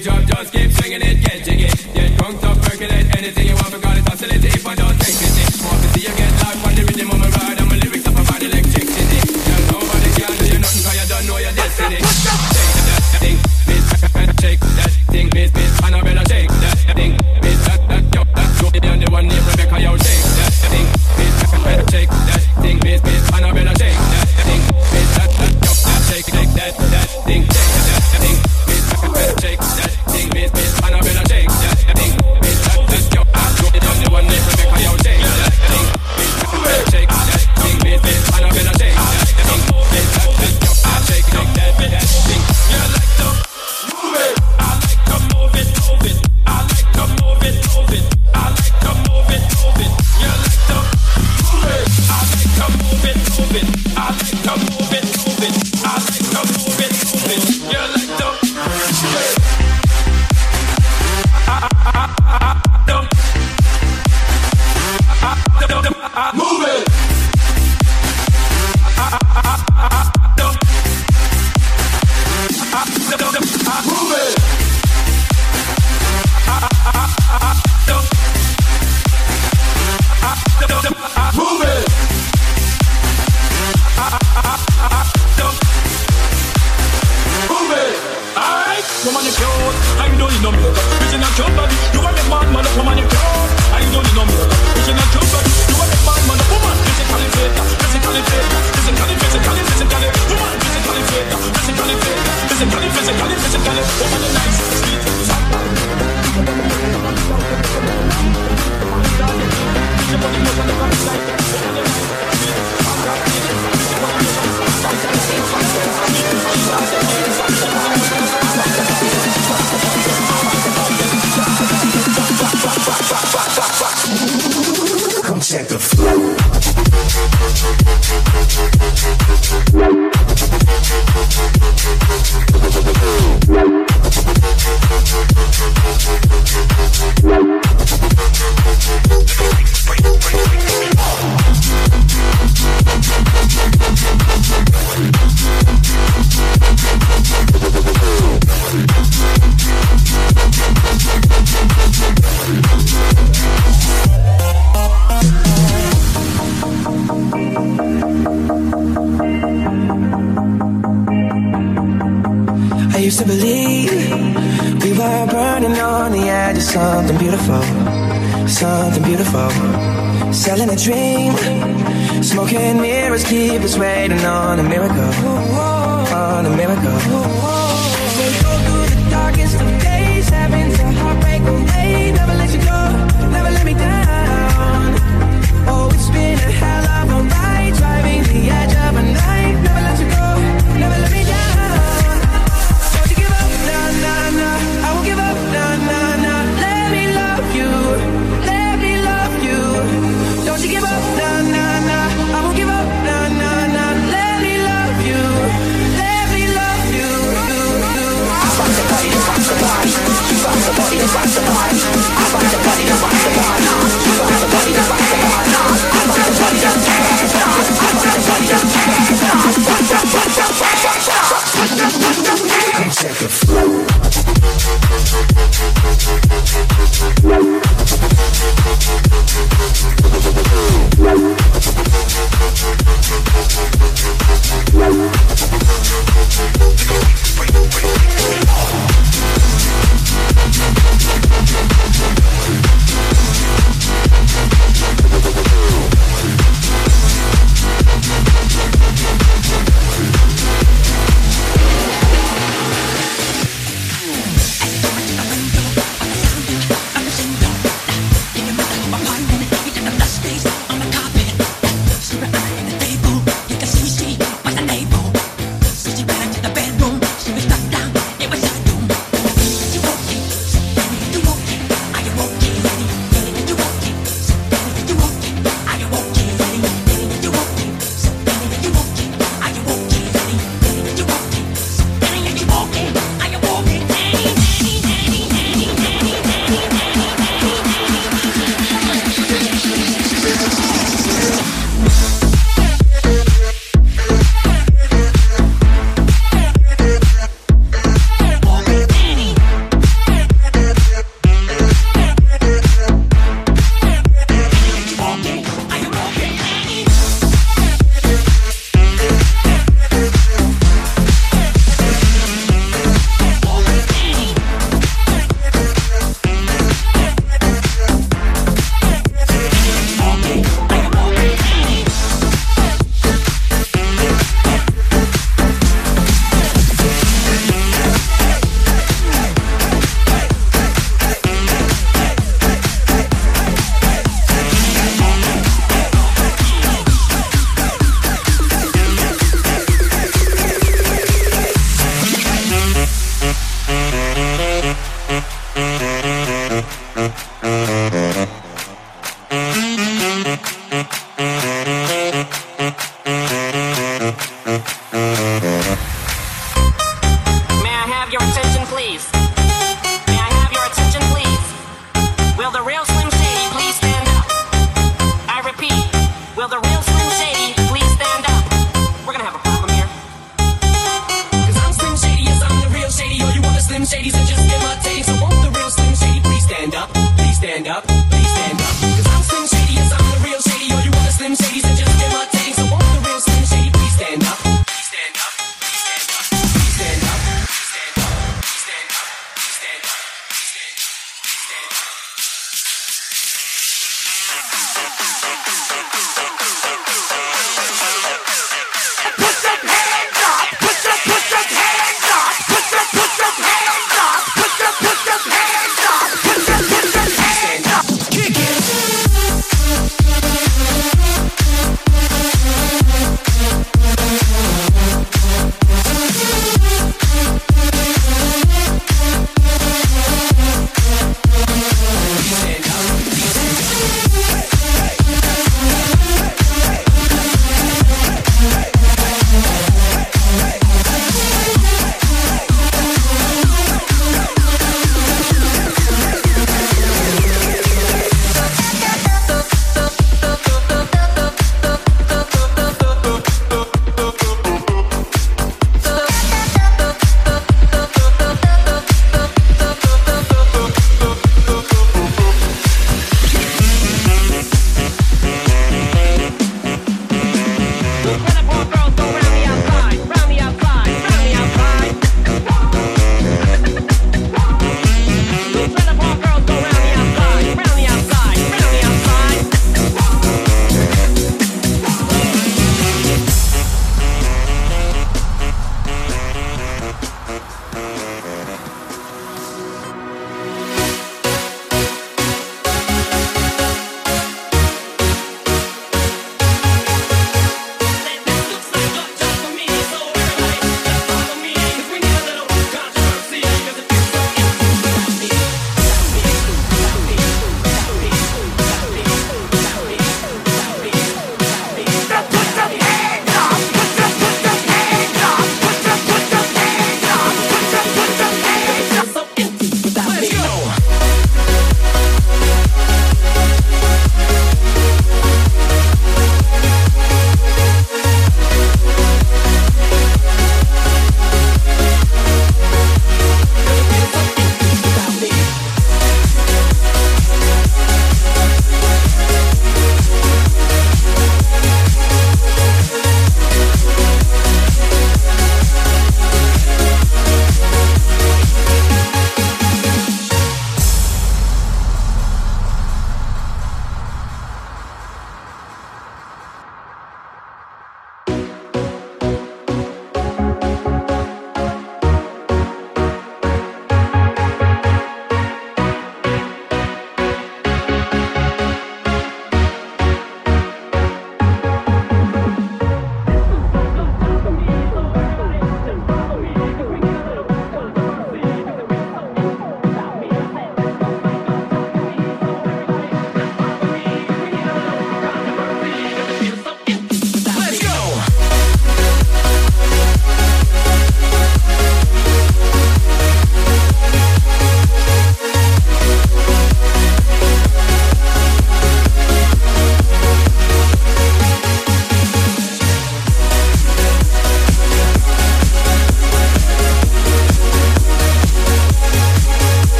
drop, just keep swinging it, get jiggy. Get drunk, stop percolate, anything you want, forgot it, oscillate if I don't drink it.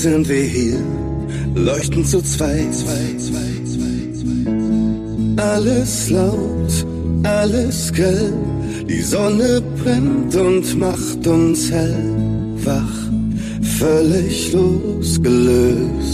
sind wir hier, leuchten zu zweit. Alles laut, alles gelb, die Sonne brennt und macht uns hell, wach, völlig losgelöst.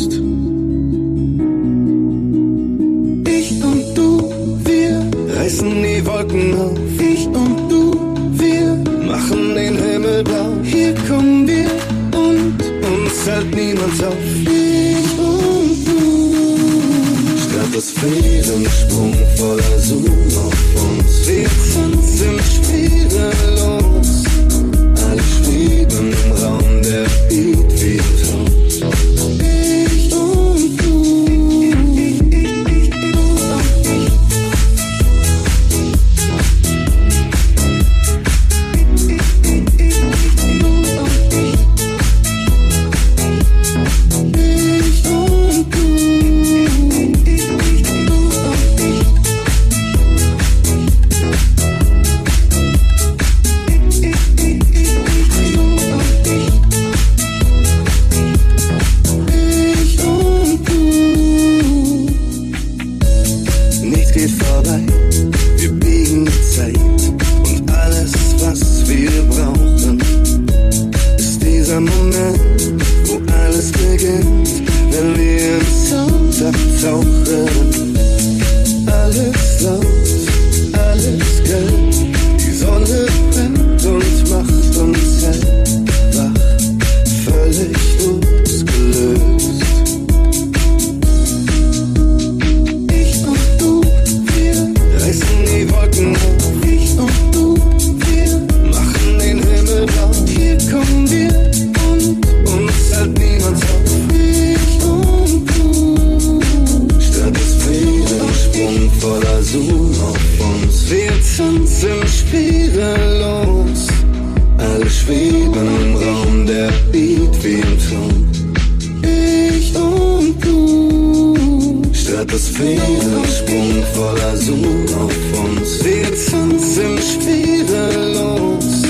Das Stratosphärensprung voller Zoom auf uns. Wir tanzen schwerelos,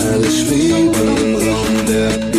alle schweben im Raum der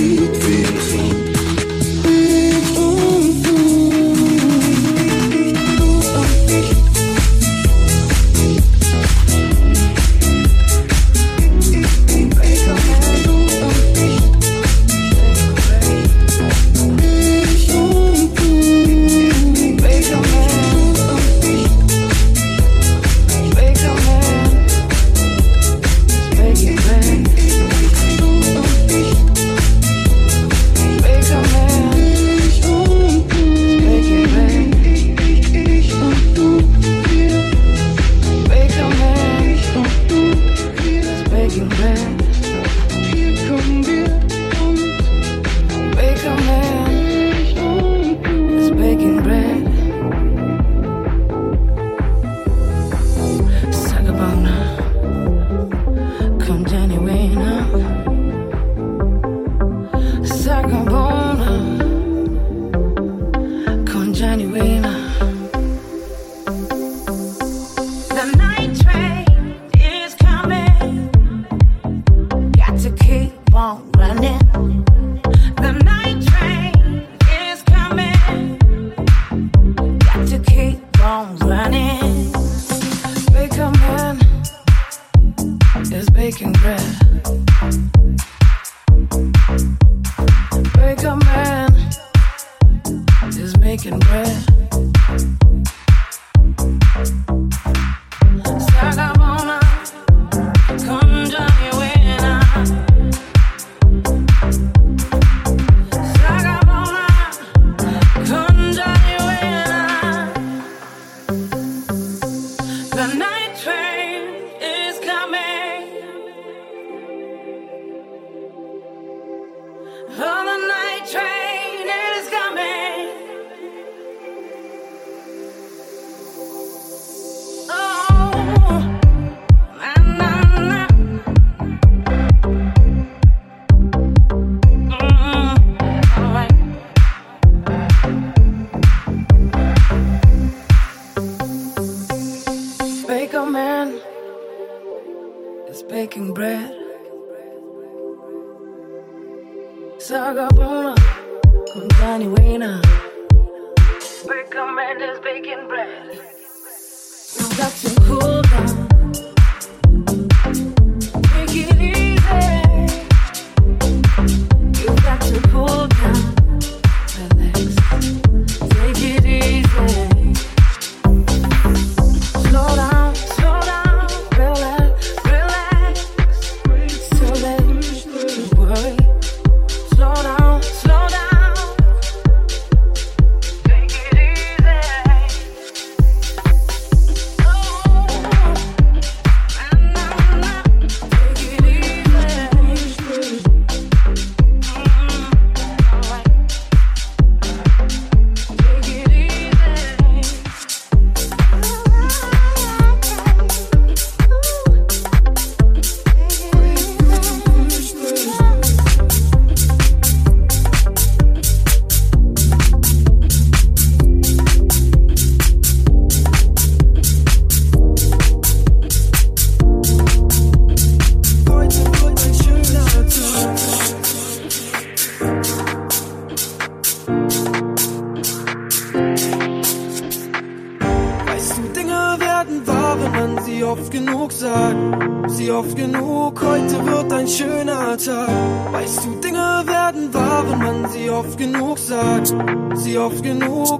Sie oft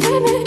Maybe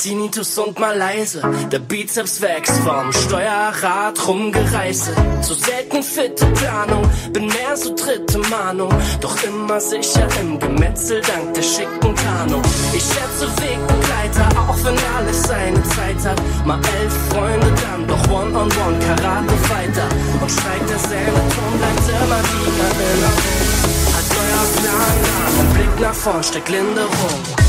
Tinnitus und mal leise. Der Bizeps wächst vom Steuerrad rumgereiße. Zu selten fitte Planung, bin mehr so dritte Mahnung. Doch immer sicher im Gemetzel dank der schicken Tarnung. Ich schätze Wegbegleiter, auch wenn alles seine Zeit hat. Mal elf Freunde, dann doch One-on-One, -on -one, Karate weiter. Und steigt derselbe Ton, bleibt immer die Erinnerung. Hat neuer Plan, ein Blick nach vorn, steckt Linderung.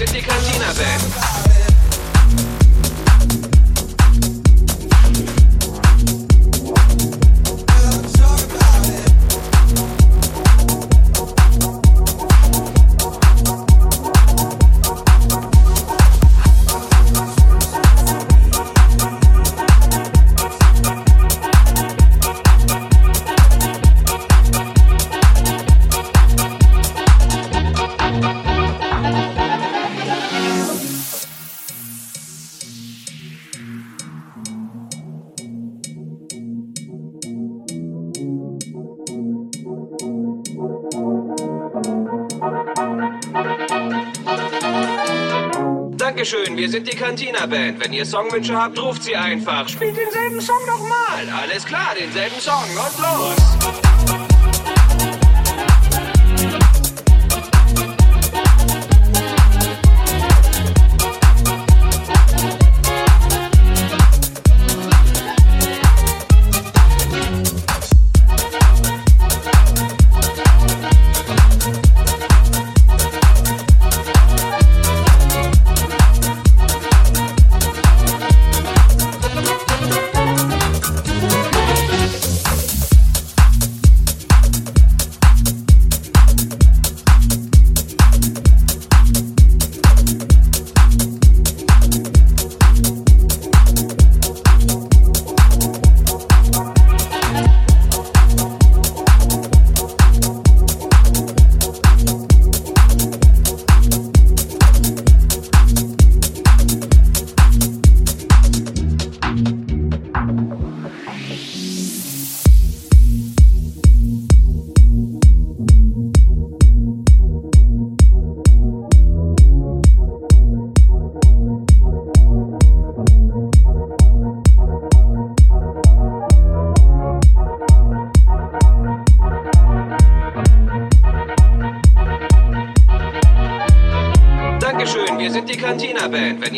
is it Dicantina then? wir sind die Cantina Band. Wenn ihr Songwünsche habt, ruft sie einfach. Spielt denselben Song nochmal. Alles klar, denselben Song und los.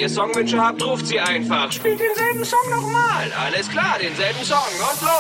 ihr Songwünsche habt, ruft sie einfach. Spielt denselben Song nochmal. Alles klar, denselben Song und los.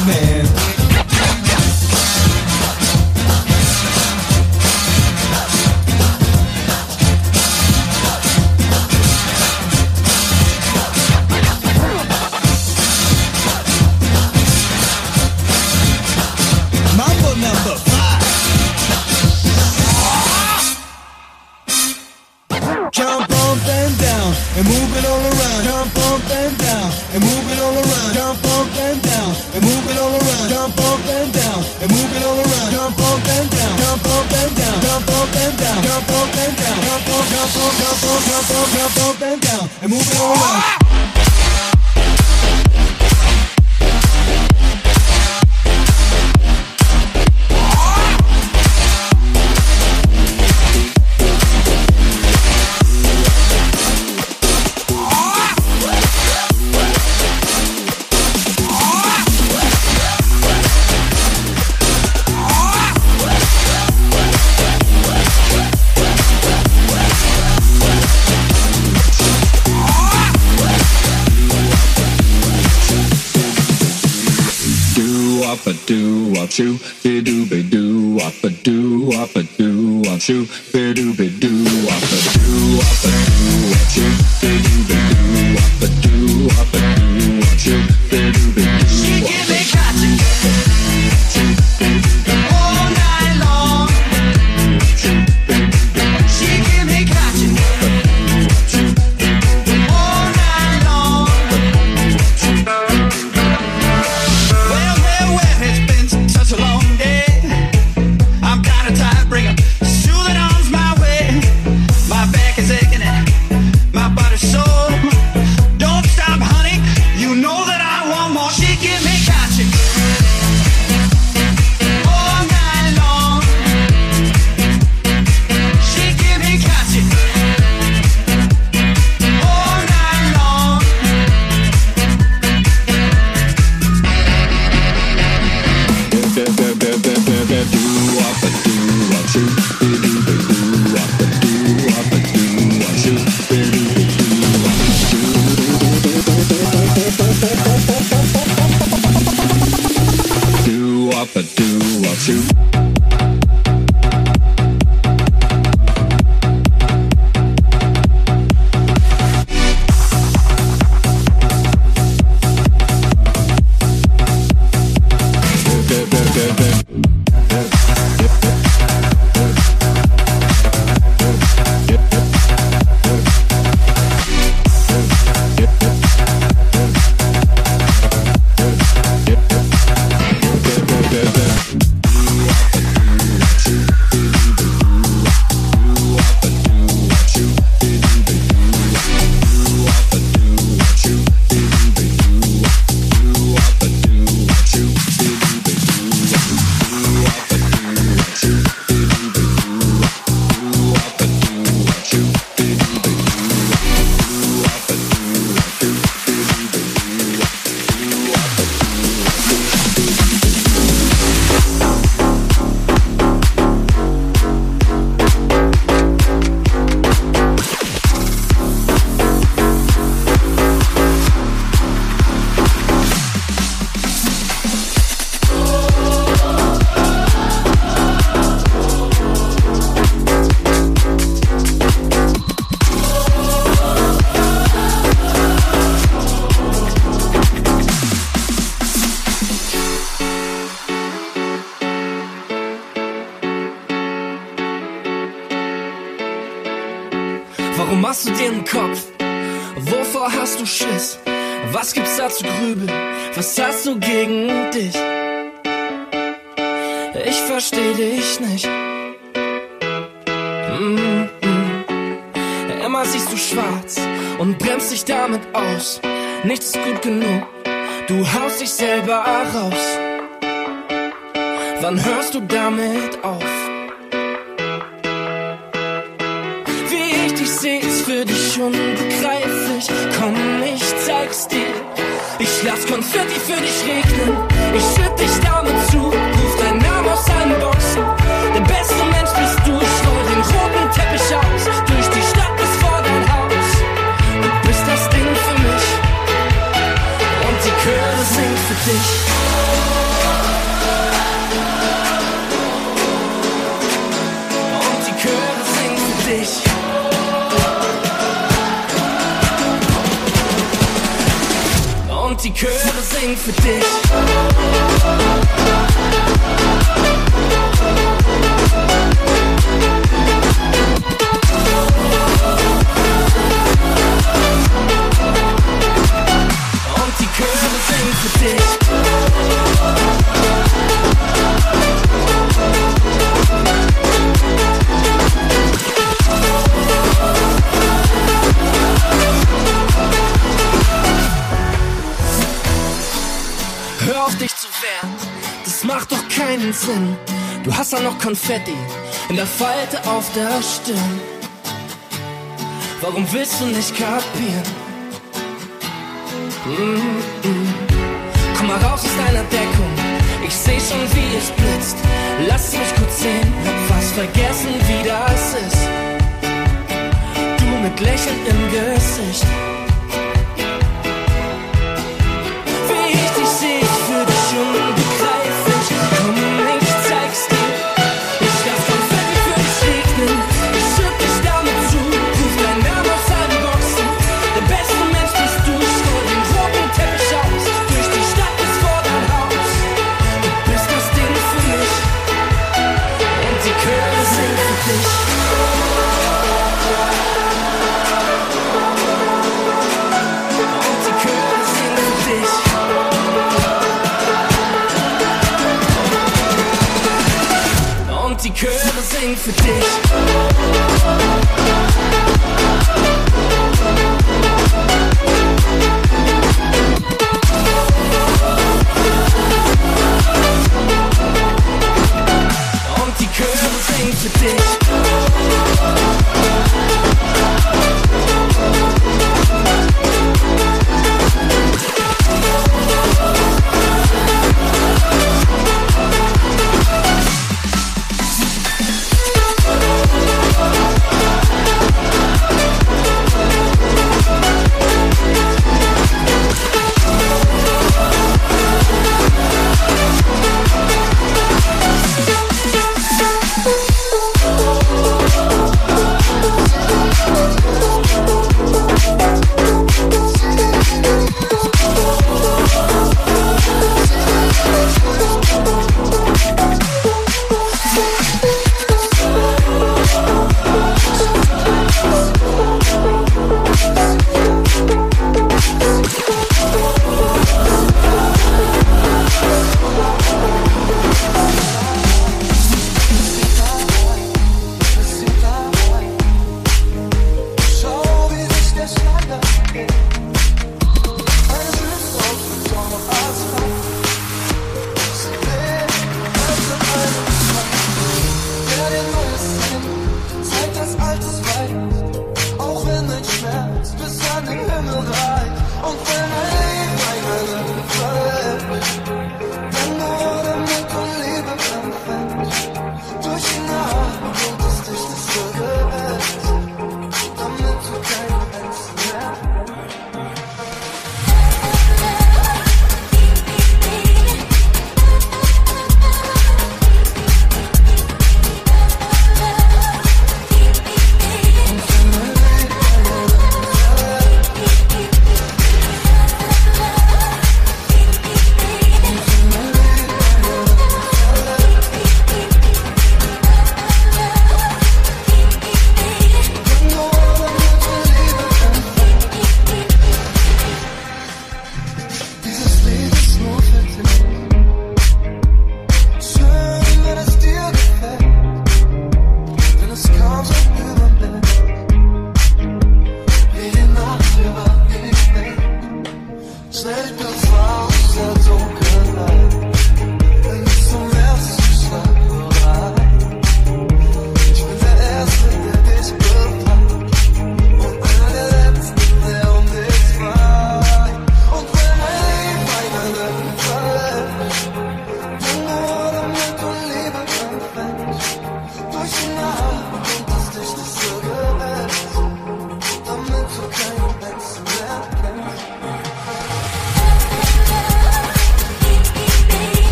Man. genug. Du haust dich selber raus. Wann hörst du damit auf? Wie ich dich sehe, ist für dich unbegreiflich. Komm, ich zeig's dir. Ich lass Konfetti für dich regnen. Ich schütt dich damit zu. for this. keinen Sinn. Du hast auch noch Konfetti in der Falte auf der Stirn. Warum willst du nicht kapieren? Mm -mm. Komm mal raus aus deiner Deckung, ich seh schon wie es blitzt. Lass mich kurz sehen, hab fast vergessen, wie das ist. Du mit Lächeln im Gesicht. Om dich. Die Chöre singen für dich.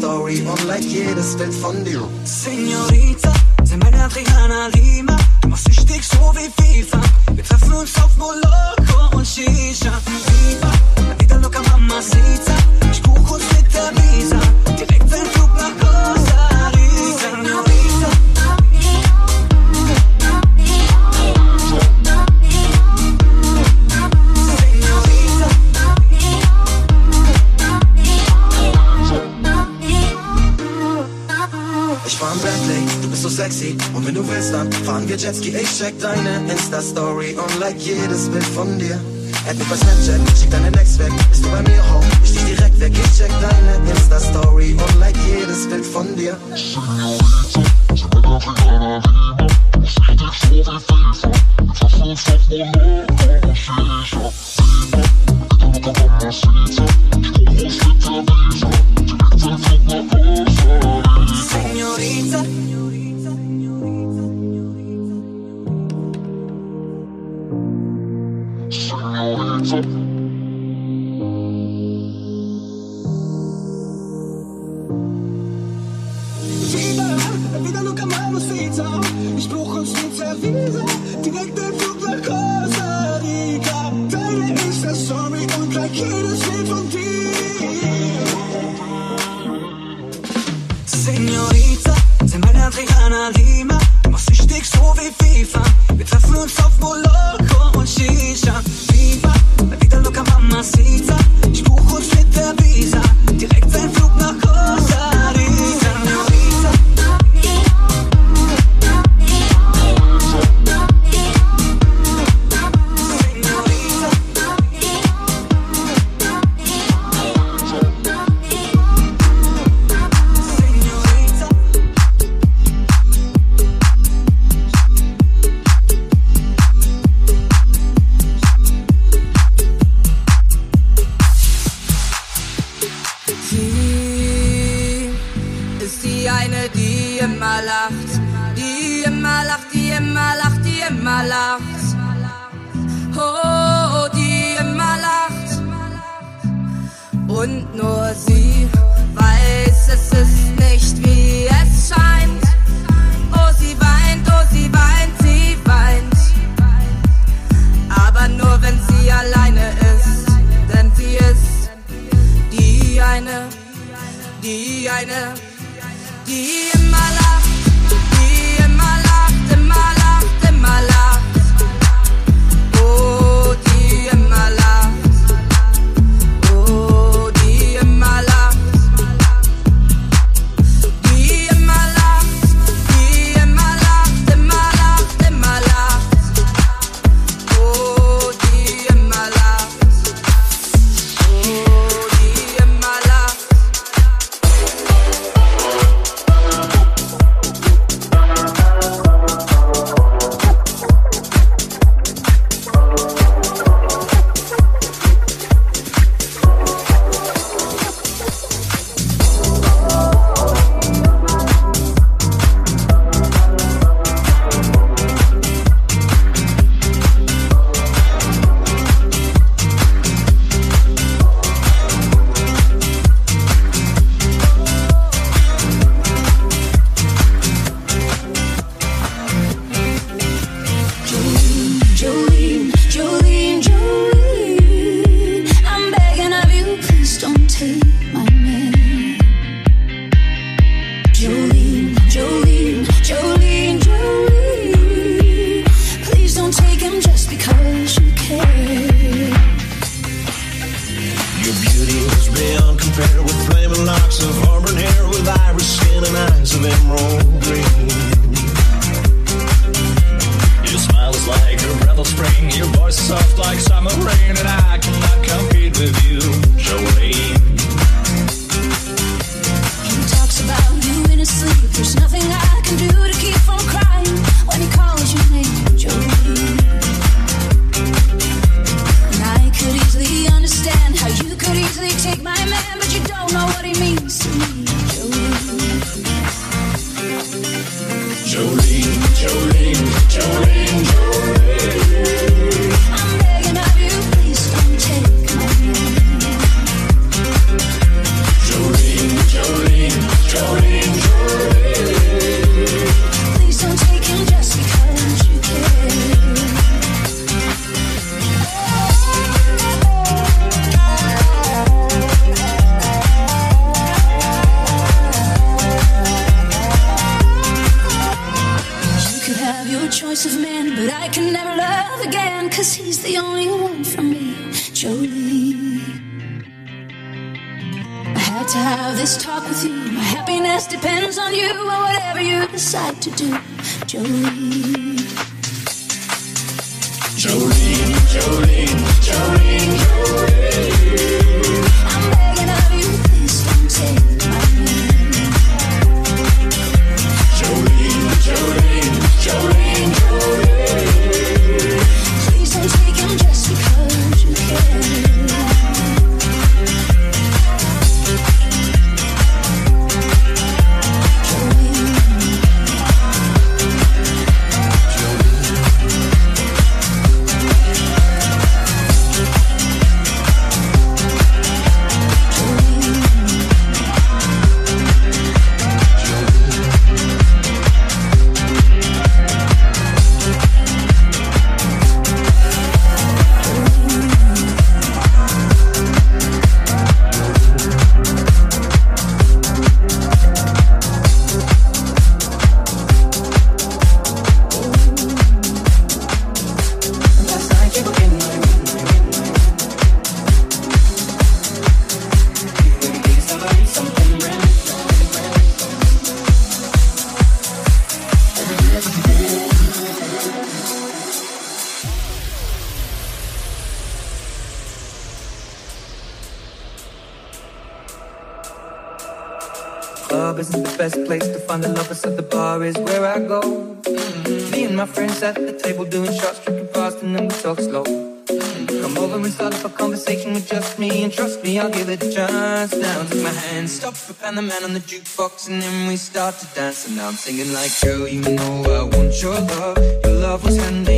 Insta-Story und like jedes Bild von dir. Jetski. Ich check deine Insta-Story und like jedes Bild von dir. Add mich bei Snapchat, schick deine Next weg. Bist du bei mir home? Ich dich direkt weg. Ich check deine Insta-Story und like jedes Bild von dir. Señorita start to dance and now I'm singing like Girl, you know I want your love. Your love was handed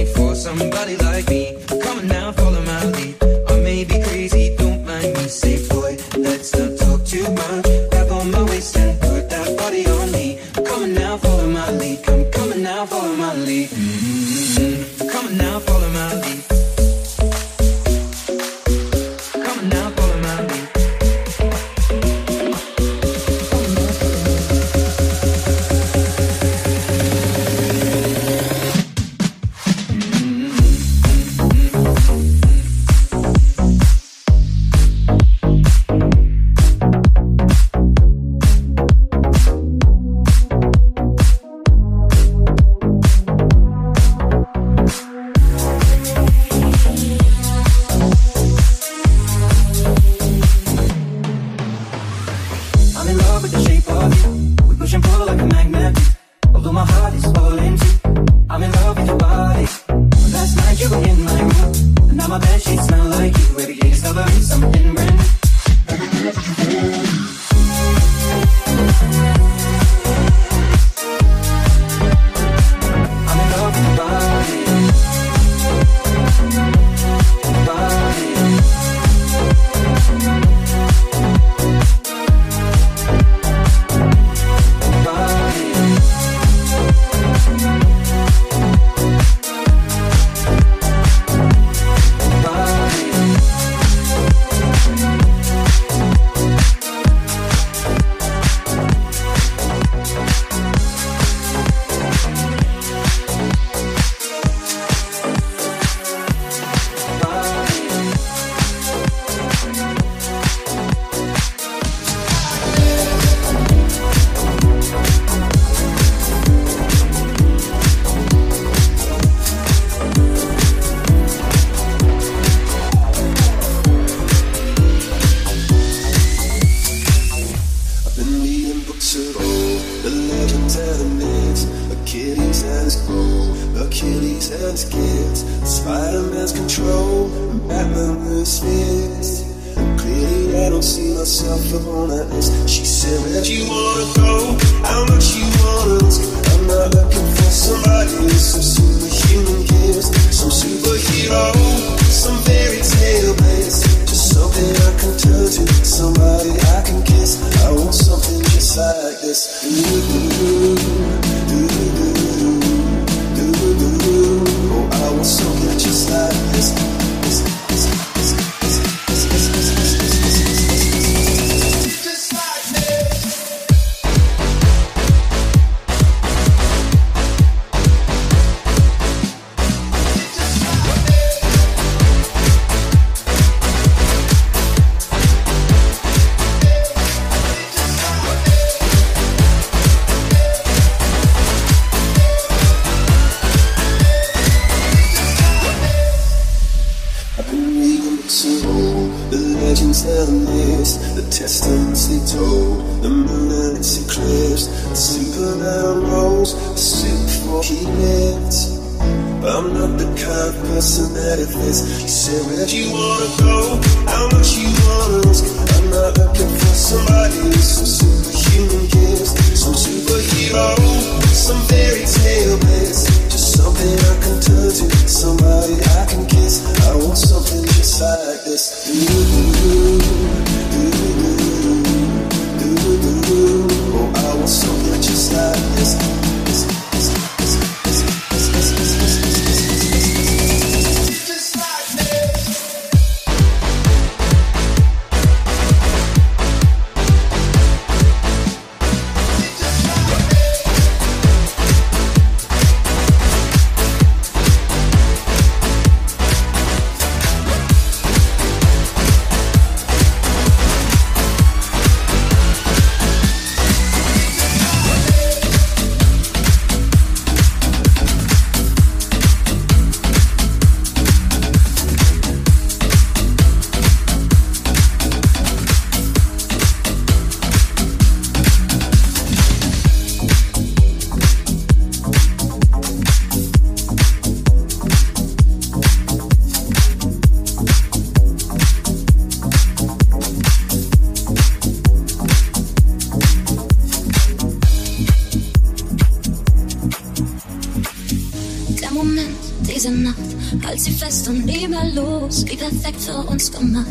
sie fest und nie mehr los, wie perfekt für uns gemacht.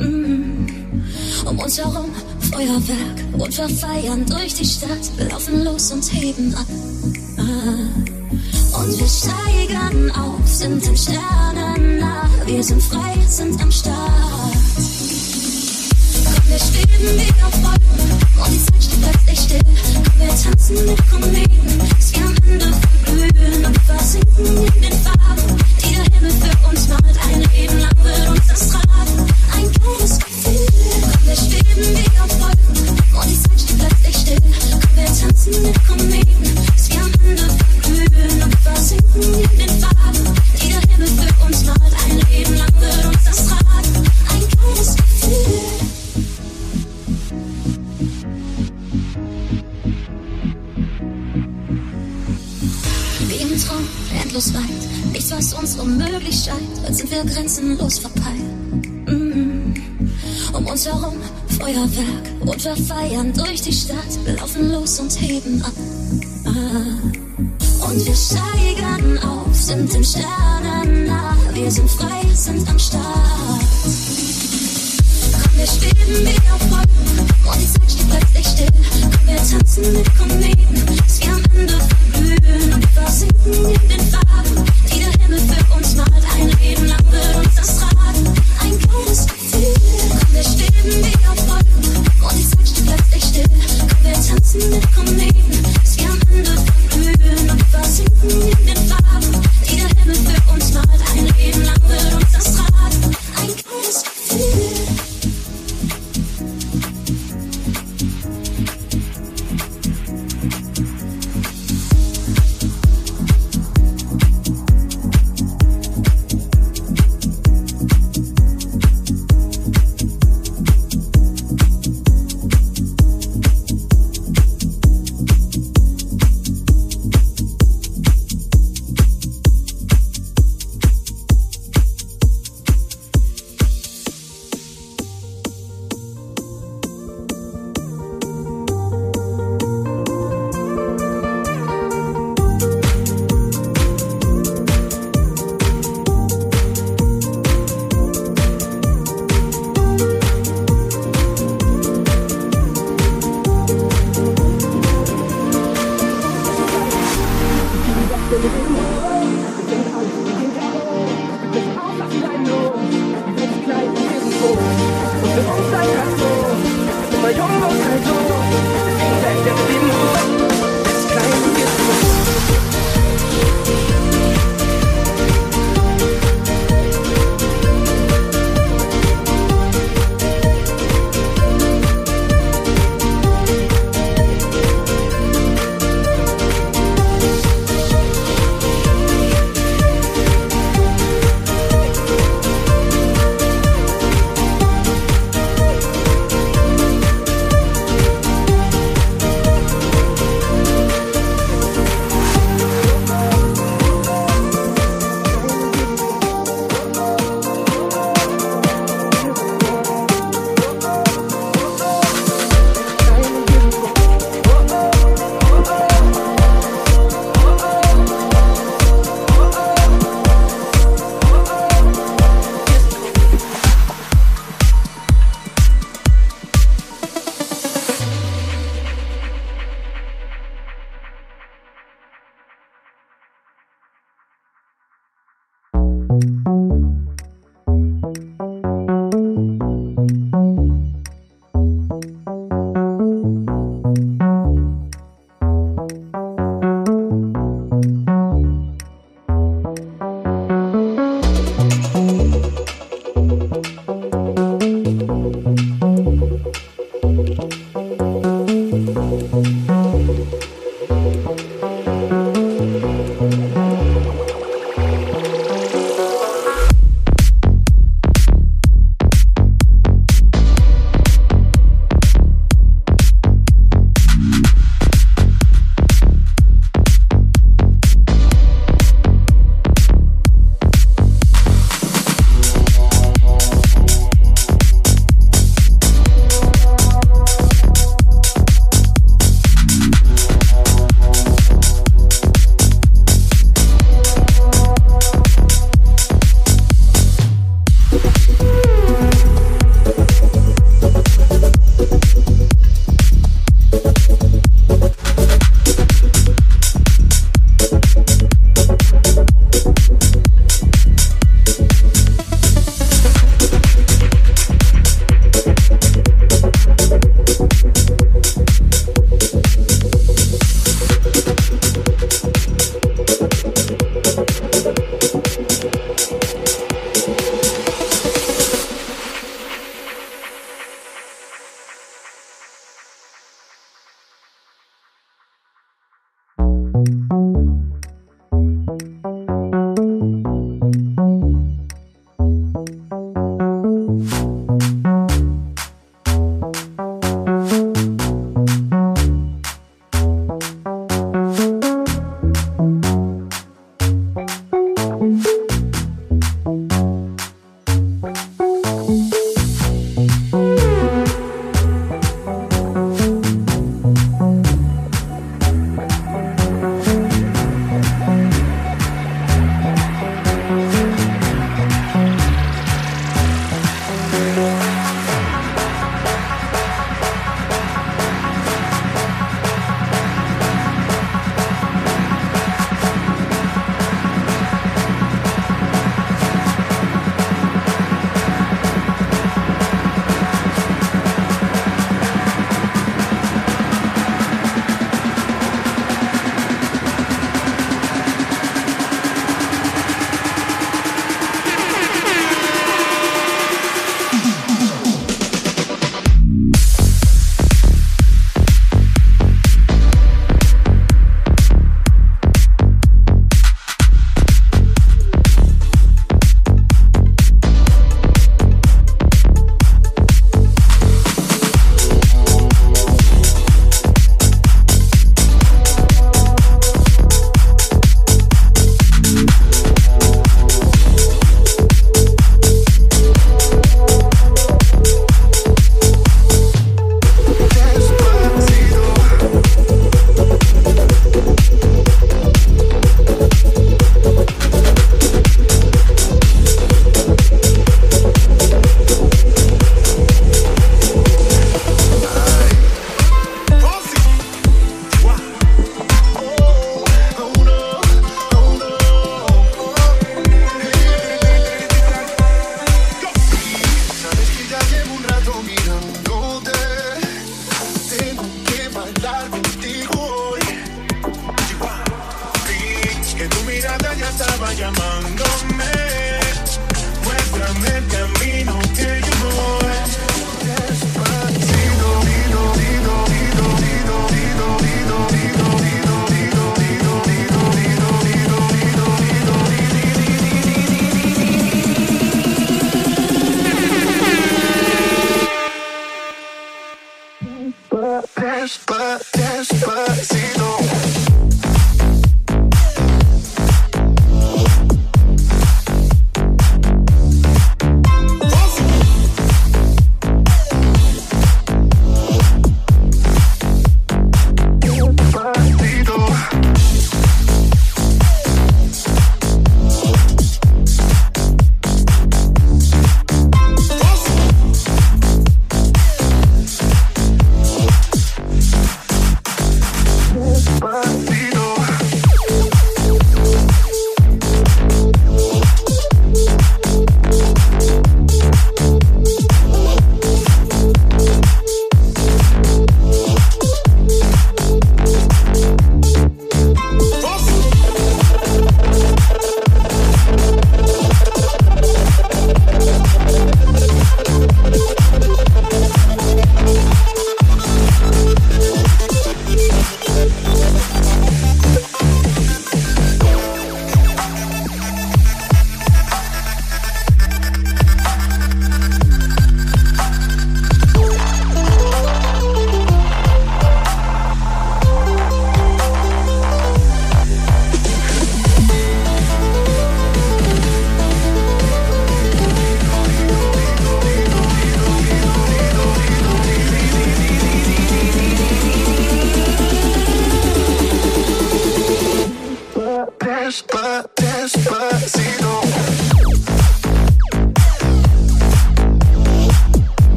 Mm. Um uns herum Feuerwerk und wir feiern durch die Stadt, wir laufen los und heben ab. Und wir steigen auf, sind den Sternen nah, wir sind frei, sind am Start. Komm, wir schweben wie auf Wolken und die Zeit steht plötzlich still. Komm, wir tanzen mit Kometen, bis wir am Ende verglühen und versinken in den Farben. innocent und smart.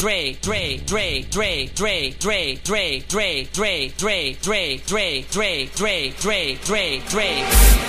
Dre, Dre, Dre, Dre, Dre, Dre, Dre, Dre, Dre, Dre, Dre, Dre, Dre, Dre, Dre, Dre, Dre.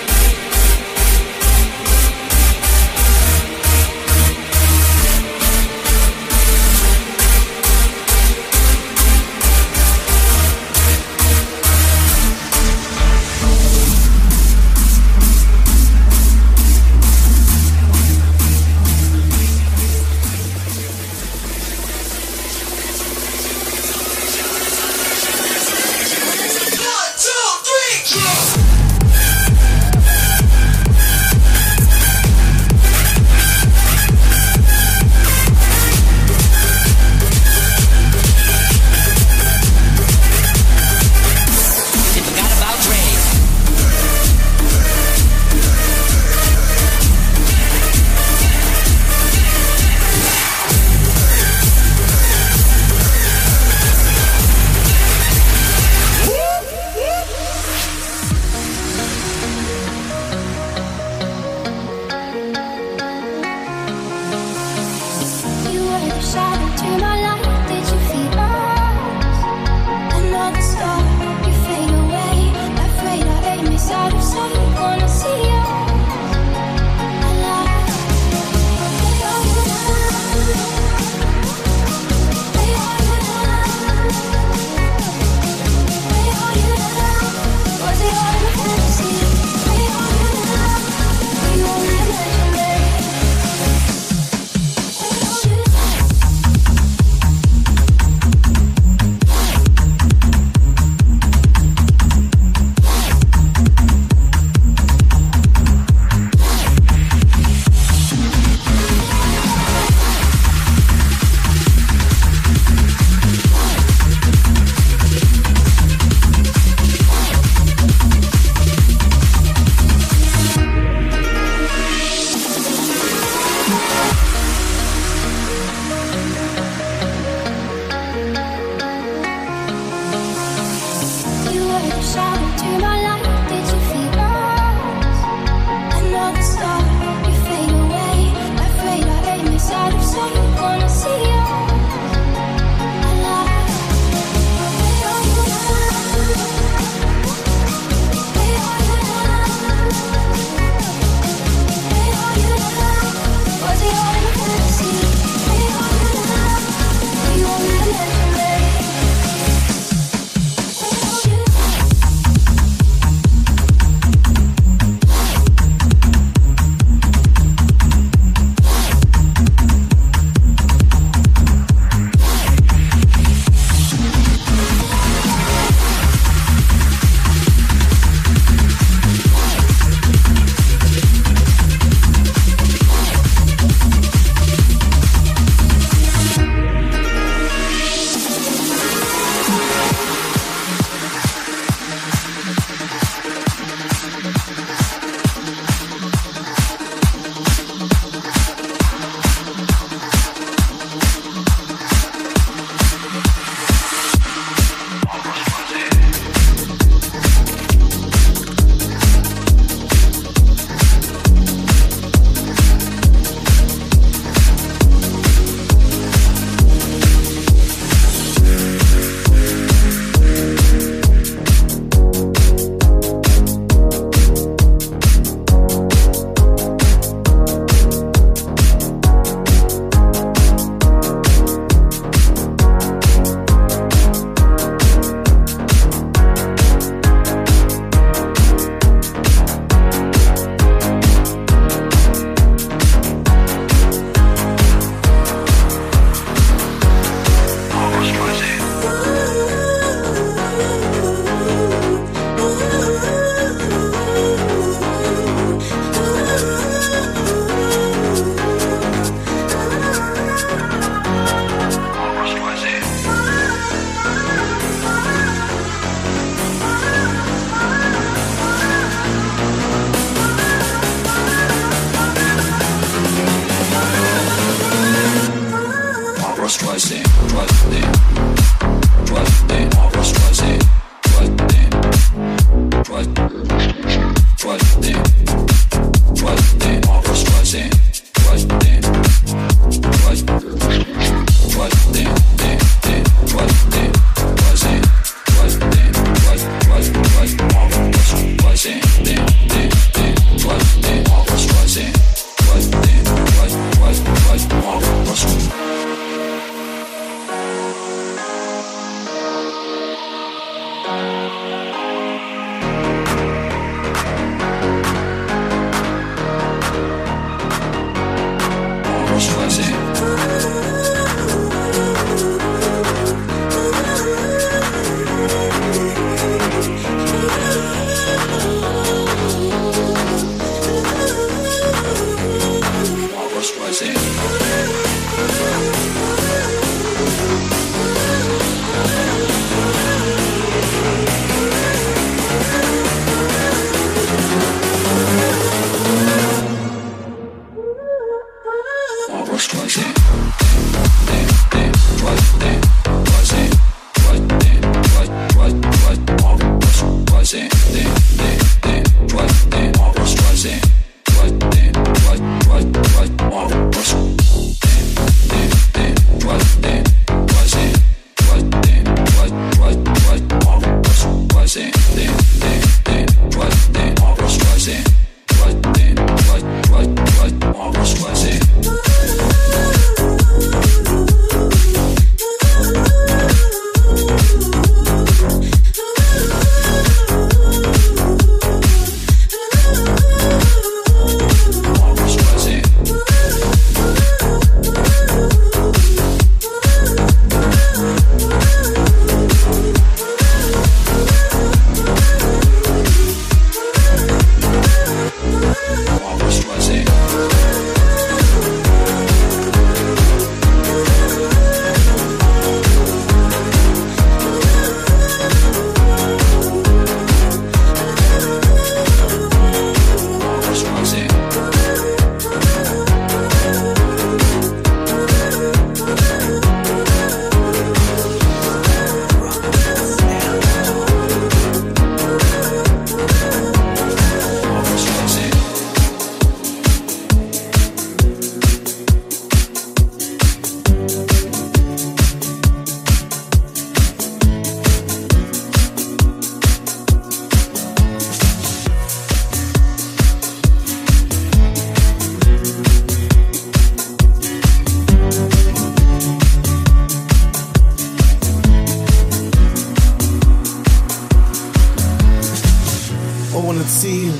Ziel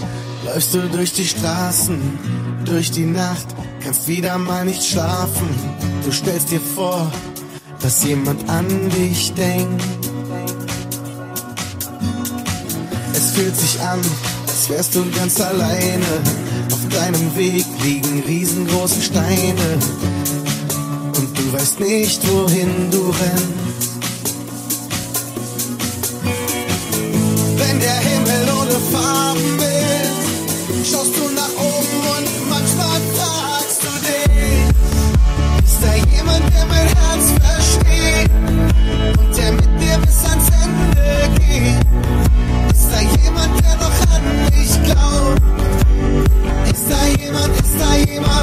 läufst du durch die Straßen, durch die Nacht, kannst wieder mal nicht schlafen. Du stellst dir vor, dass jemand an dich denkt. Es fühlt sich an, als wärst du ganz alleine. Auf deinem Weg liegen riesengroße Steine. Und du weißt nicht, wohin du rennst. Schaust du nach oben und manchmal fragst du dich, ist da jemand, der mein Herz versteht und der mit dir bis ans Ende geht? Ist da jemand, der noch an mich glaubt? Ist da jemand, ist da jemand,